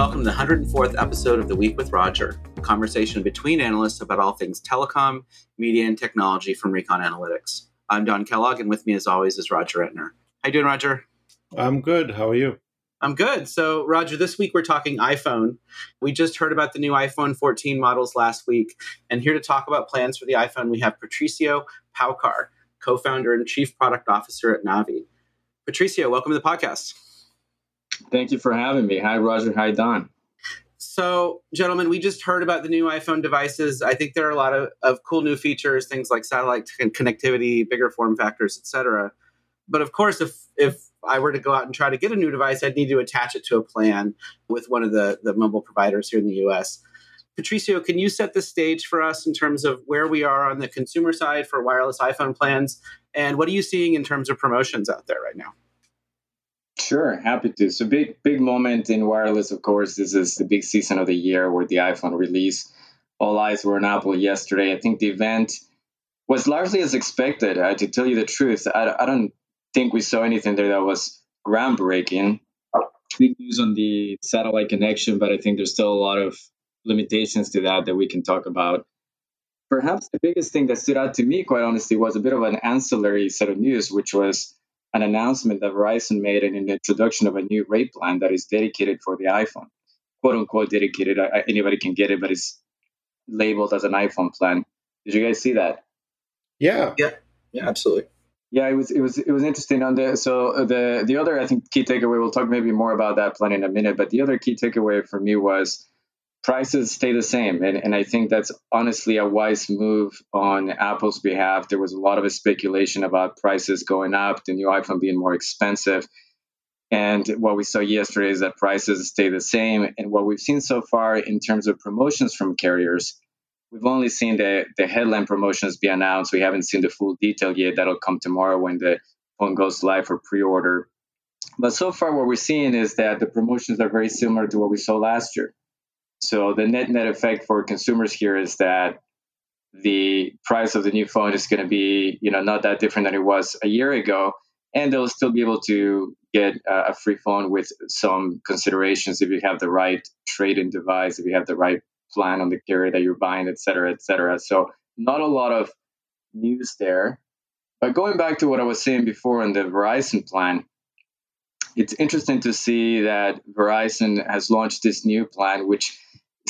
welcome to the 104th episode of The Week with Roger, a conversation between analysts about all things telecom, media, and technology from Recon Analytics. I'm Don Kellogg, and with me, as always, is Roger Entner. How you doing, Roger? I'm good. How are you? I'm good. So, Roger, this week we're talking iPhone. We just heard about the new iPhone 14 models last week, and here to talk about plans for the iPhone, we have Patricio Paucar, co-founder and chief product officer at Navi. Patricio, welcome to the podcast. Thank you for having me. Hi, Roger. Hi, Don. So, gentlemen, we just heard about the new iPhone devices. I think there are a lot of, of cool new features, things like satellite connectivity, bigger form factors, etc. But of course, if if I were to go out and try to get a new device, I'd need to attach it to a plan with one of the, the mobile providers here in the US. Patricio, can you set the stage for us in terms of where we are on the consumer side for wireless iPhone plans? And what are you seeing in terms of promotions out there right now? Sure, happy to. So big big moment in wireless, of course. This is the big season of the year where the iPhone release. All eyes were on Apple yesterday. I think the event was largely as expected. Uh, to tell you the truth, I, I don't think we saw anything there that was groundbreaking. Big news on the satellite connection, but I think there's still a lot of limitations to that that we can talk about. Perhaps the biggest thing that stood out to me, quite honestly, was a bit of an ancillary set of news, which was an announcement that Verizon made in an introduction of a new rate plan that is dedicated for the iPhone, quote unquote dedicated. I, anybody can get it, but it's labeled as an iPhone plan. Did you guys see that? Yeah. Yeah. Yeah, absolutely. Yeah, it was it was it was interesting on the so uh, the the other I think key takeaway we'll talk maybe more about that plan in a minute, but the other key takeaway for me was prices stay the same. And, and I think that's honestly a wise move on Apple's behalf. There was a lot of speculation about prices going up, the new iPhone being more expensive. And what we saw yesterday is that prices stay the same. And what we've seen so far in terms of promotions from carriers, we've only seen the, the headline promotions be announced. We haven't seen the full detail yet. That'll come tomorrow when the phone goes live for pre order. But so far, what we're seeing is that the promotions are very similar to what we saw last year. So the net net effect for consumers here is that the price of the new phone is going to be, you know, not that different than it was a year ago, and they'll still be able to get a free phone with some considerations if you have the right trade-in device, if you have the right plan on the carrier that you're buying, et cetera, et cetera. So not a lot of news there. But going back to what I was saying before on the Verizon plan, it's interesting to see that Verizon has launched this new plan, which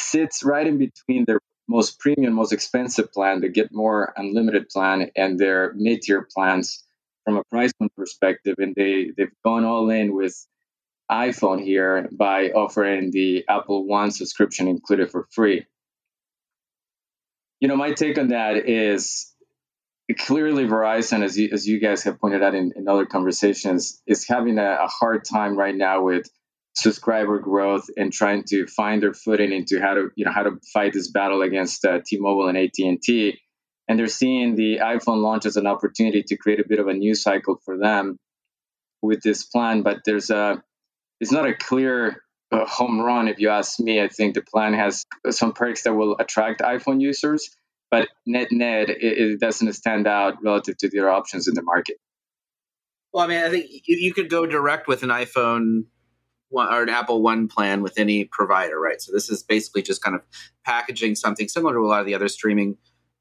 sits right in between their most premium, most expensive plan, the Get More Unlimited plan, and their mid tier plans from a price point perspective. And they, they've gone all in with iPhone here by offering the Apple One subscription included for free. You know, my take on that is clearly Verizon, as you, as you guys have pointed out in, in other conversations, is having a, a hard time right now with subscriber growth and trying to find their footing into how to you know how to fight this battle against uh, T-Mobile and AT&T. And they're seeing the iPhone launch as an opportunity to create a bit of a new cycle for them with this plan. But there's a it's not a clear uh, home run if you ask me. I think the plan has some perks that will attract iPhone users but net net it, it doesn't stand out relative to the other options in the market. Well, I mean, I think you, you could go direct with an iPhone one, or an Apple One plan with any provider, right? So this is basically just kind of packaging something similar to a lot of the other streaming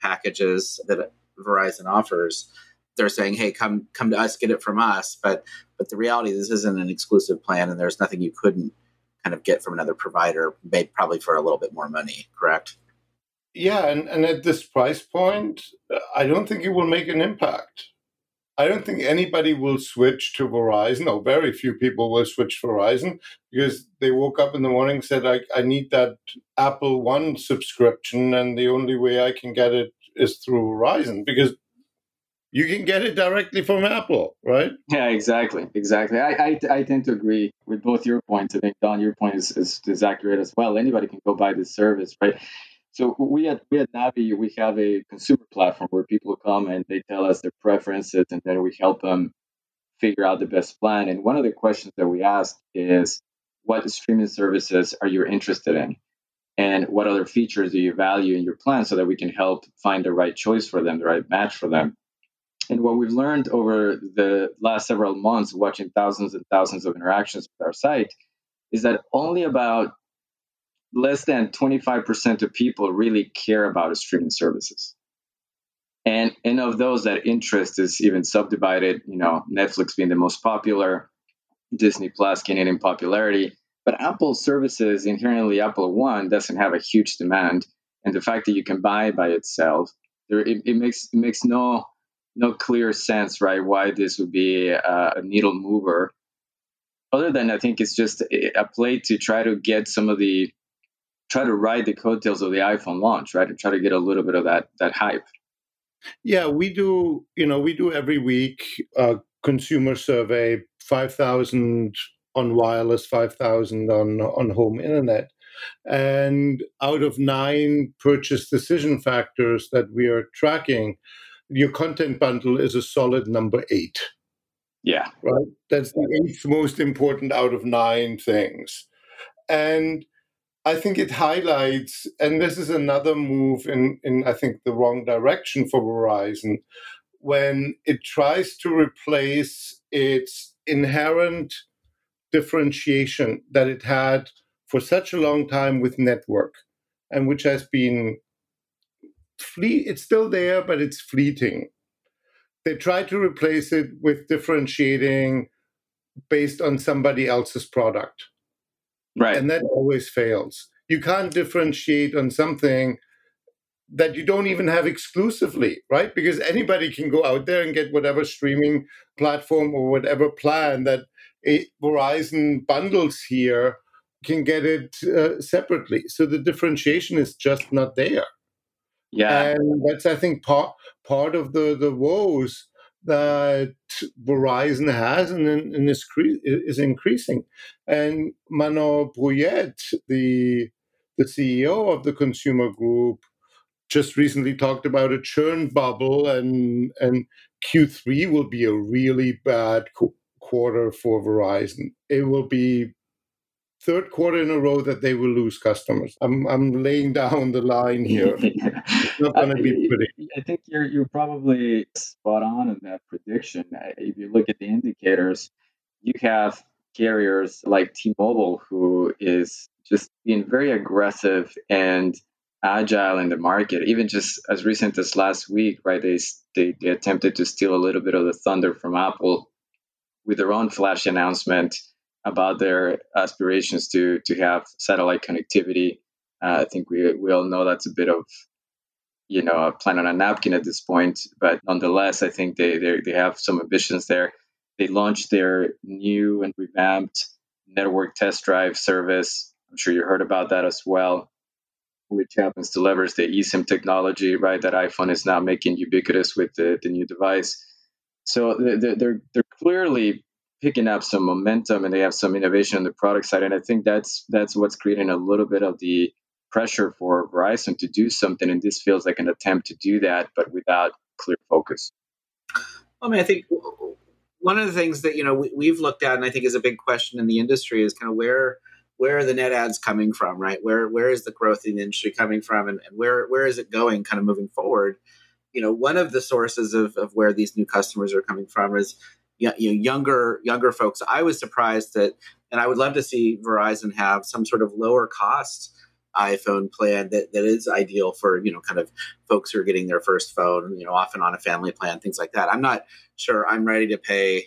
packages that Verizon offers. They're saying, "Hey, come come to us, get it from us." But but the reality, this isn't an exclusive plan, and there's nothing you couldn't kind of get from another provider, made probably for a little bit more money. Correct? Yeah, and, and at this price point, I don't think it will make an impact. I don't think anybody will switch to Verizon, or very few people will switch Verizon because they woke up in the morning and said, I, I need that Apple One subscription, and the only way I can get it is through Verizon because you can get it directly from Apple, right? Yeah, exactly, exactly. I, I, I tend to agree with both your points. I think Don, your point is, is, is accurate as well. Anybody can go buy this service, right? So we at we at Navi we have a consumer platform where people come and they tell us their preferences, and then we help them figure out the best plan. And one of the questions that we ask is, what streaming services are you interested in, and what other features do you value in your plan, so that we can help find the right choice for them, the right match for them. And what we've learned over the last several months, watching thousands and thousands of interactions with our site, is that only about less than 25% of people really care about streaming services. And, and of those, that interest is even subdivided, you know, Netflix being the most popular, Disney Plus gaining in popularity. But Apple services, inherently Apple One, doesn't have a huge demand. And the fact that you can buy by itself, there, it, it makes it makes no no clear sense, right? Why this would be a, a needle mover. Other than I think it's just a play to try to get some of the try to ride the coattails of the iPhone launch, right? To try to get a little bit of that that hype. Yeah, we do. You know, we do every week a consumer survey, five thousand on wireless, five thousand on on home internet, and out of nine purchase decision factors that we are tracking, your content bundle is a solid number eight. Yeah, right. That's the eighth most important out of nine things, and I think it highlights, and this is another move in, in I think the wrong direction for Verizon, when it tries to replace its inherent differentiation that it had for such a long time with network, and which has been fleet. It's still there, but it's fleeting. They try to replace it with differentiating based on somebody else's product Right. And that always fails. You can't differentiate on something that you don't even have exclusively, right? Because anybody can go out there and get whatever streaming platform or whatever plan that Verizon bundles here can get it uh, separately. So the differentiation is just not there. Yeah. And that's, I think, part, part of the, the woes that Verizon has and, and is, is increasing. And Manon Brouillette, the, the CEO of the consumer group, just recently talked about a churn bubble, and, and Q3 will be a really bad qu- quarter for Verizon. It will be third quarter in a row that they will lose customers. I'm I'm laying down the line here. it's not going to be pretty. I think you're you're probably spot on in that prediction. If you look at the indicators, you have carriers like T-Mobile who is just being very aggressive and agile in the market. Even just as recent as last week, right? They they, they attempted to steal a little bit of the thunder from Apple with their own flash announcement about their aspirations to to have satellite connectivity. Uh, I think we we all know that's a bit of you know a plan on a napkin at this point, but nonetheless, I think they they they have some ambitions there. They launched their new and revamped network test drive service. I'm sure you heard about that as well, which happens to leverage the eSIM technology, right? That iPhone is now making ubiquitous with the, the new device. So they're, they're, they're clearly picking up some momentum and they have some innovation on the product side. And I think that's that's what's creating a little bit of the pressure for Verizon to do something. And this feels like an attempt to do that, but without clear focus. I mean, I think one of the things that you know we, have looked at, and I think is a big question in the industry, is kind of where where are the net adds coming from, right? Where where is the growth in the industry coming from, and, and where where is it going, kind of moving forward? You know, one of the sources of, of where these new customers are coming from is you know, younger younger folks. I was surprised that, and I would love to see Verizon have some sort of lower cost iPhone plan that, that is ideal for you know kind of folks who are getting their first phone, you know, often on a family plan, things like that. I'm not sure I'm ready to pay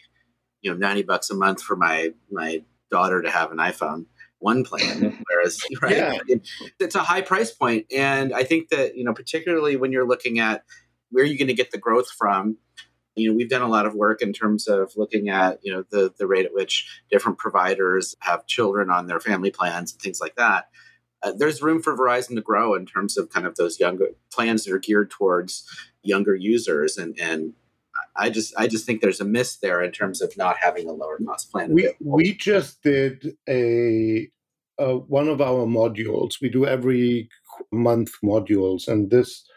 you know 90 bucks a month for my my daughter to have an iPhone one plan whereas right yeah. it's a high price point and i think that you know particularly when you're looking at where you're you going to get the growth from you know we've done a lot of work in terms of looking at you know the the rate at which different providers have children on their family plans and things like that uh, there's room for verizon to grow in terms of kind of those younger plans that are geared towards younger users and and I just I just think there's a miss there in terms of not having a lower cost plan. We we just did a, a one of our modules. We do every month modules, and this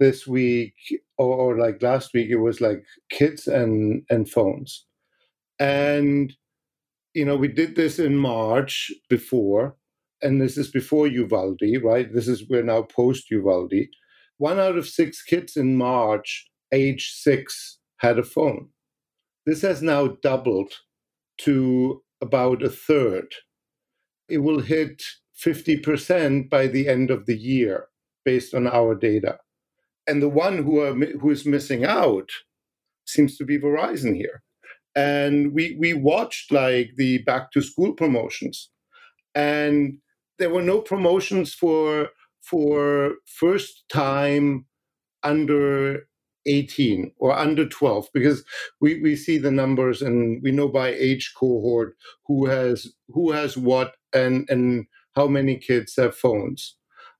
this week or, or like last week it was like kids and and phones. And you know we did this in march before and this is before uvalde right? This is we're now post uvalde. One out of six kids in march age six had a phone. This has now doubled to about a third. It will hit 50% by the end of the year based on our data. And the one who, are, who is missing out seems to be Verizon here. And we, we watched like the back to school promotions, and there were no promotions for for first time under 18 or under 12 because we, we see the numbers and we know by age cohort who has who has what and and how many kids have phones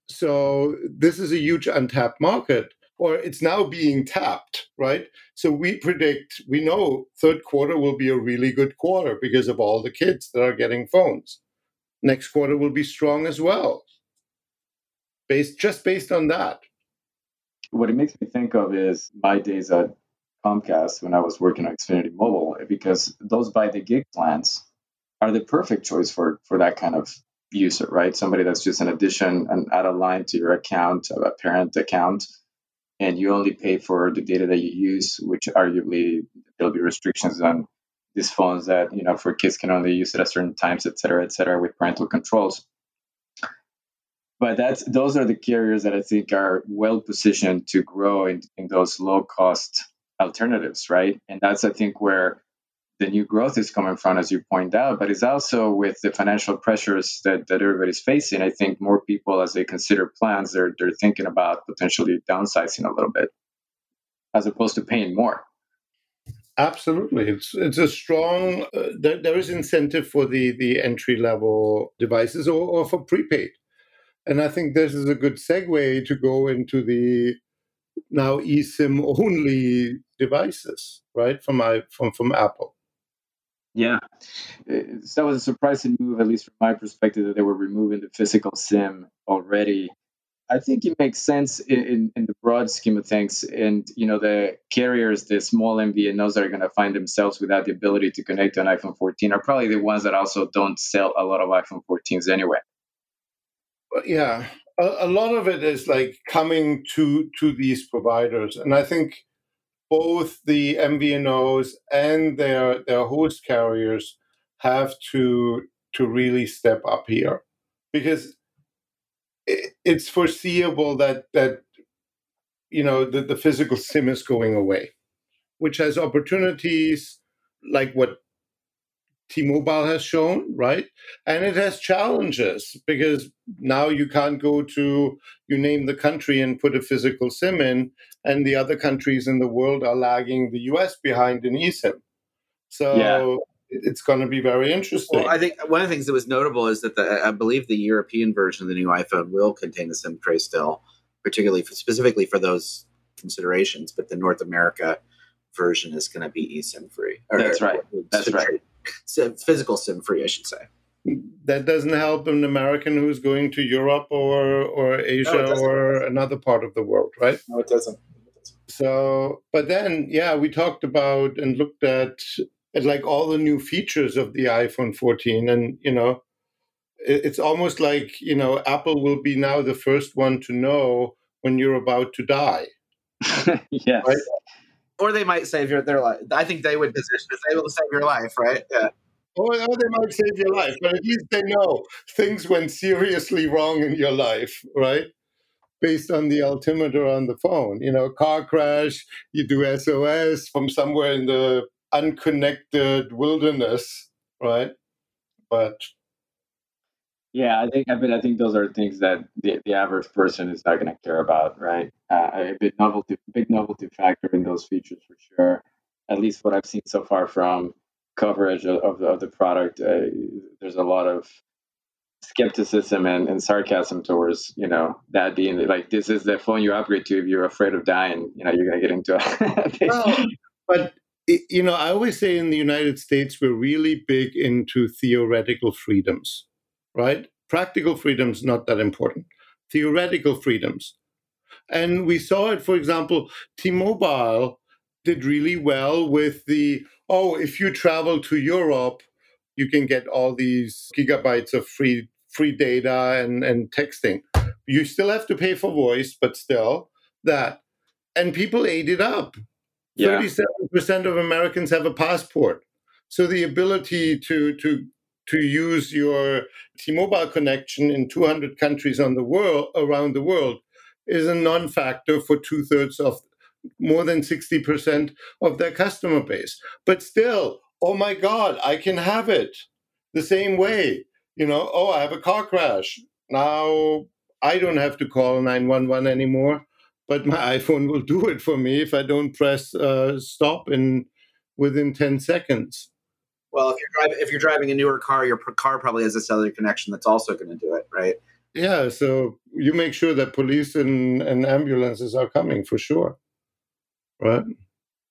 so this is a huge untapped market or it's now being tapped right? So we predict we know third quarter will be a really good quarter because of all the kids that are getting phones. Next quarter will be strong as well. Based just based on that. What it makes me think of is my days at Comcast when I was working on Xfinity Mobile, because those by the gig plans are the perfect choice for for that kind of user, right? Somebody that's just an addition and add a line to your account, a parent account, and you only pay for the data that you use, which arguably there'll be restrictions on these phones that you know for kids can only use it at certain times, et cetera, et cetera, with parental controls but that's those are the carriers that I think are well positioned to grow in, in those low cost alternatives, right? And that's I think where the new growth is coming from, as you point out, but it's also with the financial pressures that, that everybody's facing. I think more people, as they consider plans, they're they're thinking about potentially downsizing a little bit, as opposed to paying more. Absolutely, it's it's a strong. Uh, there, there is incentive for the the entry level devices or, or for prepaid. And I think this is a good segue to go into the now eSIM only devices, right? From my from from Apple. Yeah, so that was a surprising move, at least from my perspective, that they were removing the physical SIM already. I think it makes sense in, in, in, the broad scheme of things. And, you know, the carriers, the small MVNOs that are going to find themselves without the ability to connect to an iPhone 14 are probably the ones that also don't sell a lot of iPhone 14s anyway yeah, a, a, lot of it is like coming to to these providers, and I think both the MVNOs and their their host carriers have to to really step up here. Because it, it's foreseeable that that you know the, the physical sim is going away which has opportunities like what T-Mobile has shown, right? And it has challenges because now you can't go to you name the country and put a physical SIM in, and the other countries in the world are lagging the US behind in eSIM. So yeah. it's going to be very interesting. Well, I think one of the things that was notable is that the, I believe the European version of the new iPhone will contain the SIM tray still, particularly for, specifically for those considerations. But the North America version is going to be eSIM free. That's right. That's right physical sim free, I should say. That doesn't help an American who's going to Europe or or Asia no, or another part of the world, right? No, it doesn't. So, but then, yeah, we talked about and looked at, at like all the new features of the iPhone 14, and you know, it, it's almost like you know, Apple will be now the first one to know when you're about to die. yes. Right? Or they might save your their life. I think they would position as able to save your life, right? Yeah. Or, they might save your life, but at least they know things went seriously wrong in your life, right? Based on the altimeter on the phone, you know, car crash, you do SOS from somewhere in the unconnected wilderness, right? But yeah, I think I mean I think those are things that the, the average person is not going to care about, right? Uh, a big novelty, big novelty factor in those features for sure. At least what I've seen so far from coverage of, of, the, of the product, uh, there's a lot of skepticism and, and sarcasm towards you know that being like this is the phone you upgrade to if you're afraid of dying. You know you're going to get into it. well, but you know I always say in the United States we're really big into theoretical freedoms right? Practical freedoms not that important. Theoretical freedoms. And we saw it, for example, T Mobile did really well with the oh, if you travel to Europe, you can get all these gigabytes of free free data and, and texting. You still have to pay for voice, but still that. And people ate it up. Thirty-seven percent of Americans have a passport. So the ability to to to use your T-Mobile connection in 200 countries on the world around the world is a non-factor for two thirds of more than 60% of their customer base. But still, oh my God, I can have it the same way. You know, oh, I have a car crash. Now I don't have to call 911 anymore, but my iPhone will do it for me if I don't press uh, stop in within 10 seconds. Well, if you're driving if you're driving a newer car, your car probably has a cellular connection that's also going to do it, right? Yeah, so you make sure that police and, and ambulances are coming for sure. Right?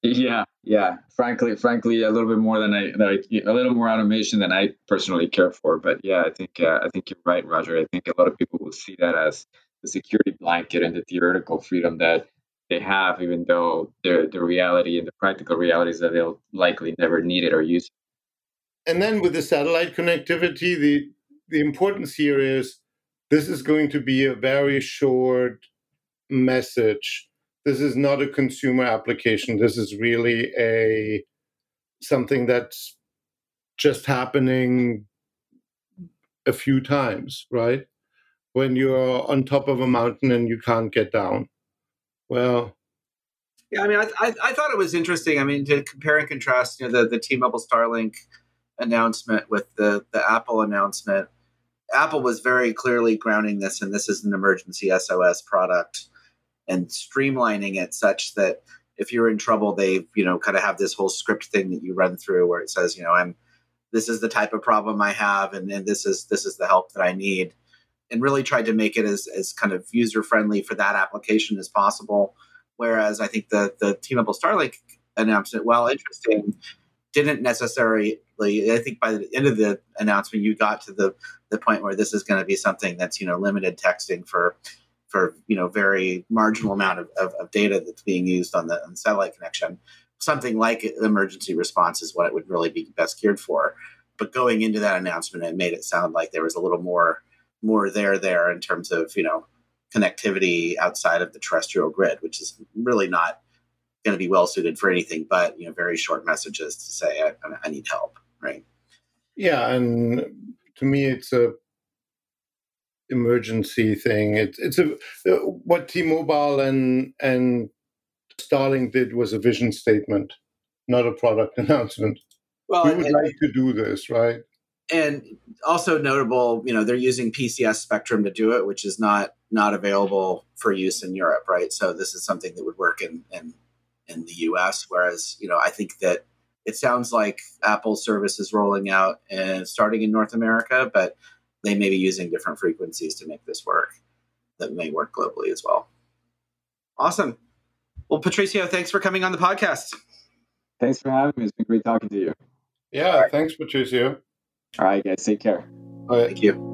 Yeah, yeah. Frankly, frankly, a little bit more than I, than I a little more automation than I personally care for. But yeah, I think uh, I think you're right, Roger. I think a lot of people will see that as the security blanket and the theoretical freedom that they have, even though the the reality and the practical reality is that they'll likely never need it or use it. And then with the satellite connectivity, the the importance here is this is going to be a very short message this is not a consumer application. This is really a something that's just happening a few times, right? When you're on top of a mountain and you can't get down. Well, yeah, I mean, I, I, I thought it was interesting. I mean, to compare and contrast, you know, the, the T-Mobile Starlink announcement with the the Apple announcement. Apple was very clearly grounding this, and this is an emergency SOS product and streamlining it such that if you're in trouble, they you know kind of have this whole script thing that you run through where it says you know I'm this is the type of problem I have and, and this is this is the help that I need, and really tried to make it as as kind of user friendly for that application as possible. Whereas I think the the T-Mobile Starlink announcement, while interesting, didn't necessarily. I think by the end of the announcement, you got to the the point where this is going to be something that's you know limited texting for for you know very marginal amount of, of, of data that's being used on the, on the, satellite connection. Something like emergency response is what it would really be best geared for. But going into that announcement, it made it sound like there was a little more more there there in terms of you know connectivity outside of the terrestrial grid, which is really not going to be well suited for anything but you know very short messages to say I, I need help, right? Yeah, and to me, it's a emergency thing. It's it's a uh, what T-Mobile and and Starlink did was a vision statement, not a product announcement. Well, we would and, like to do this, right? And also notable, you know, they're using PCS spectrum to do it, which is not not available for use in Europe, right? So this is something that would work in in in the US. Whereas, you know, I think that it sounds like Apple service is rolling out and starting in North America, but they may be using different frequencies to make this work that may work globally as well. Awesome. Well, Patricio, thanks for coming on the podcast. Thanks for having me. It's been great talking to you. Yeah, right. thanks, Patricio. All right, guys. Take care. Thank you.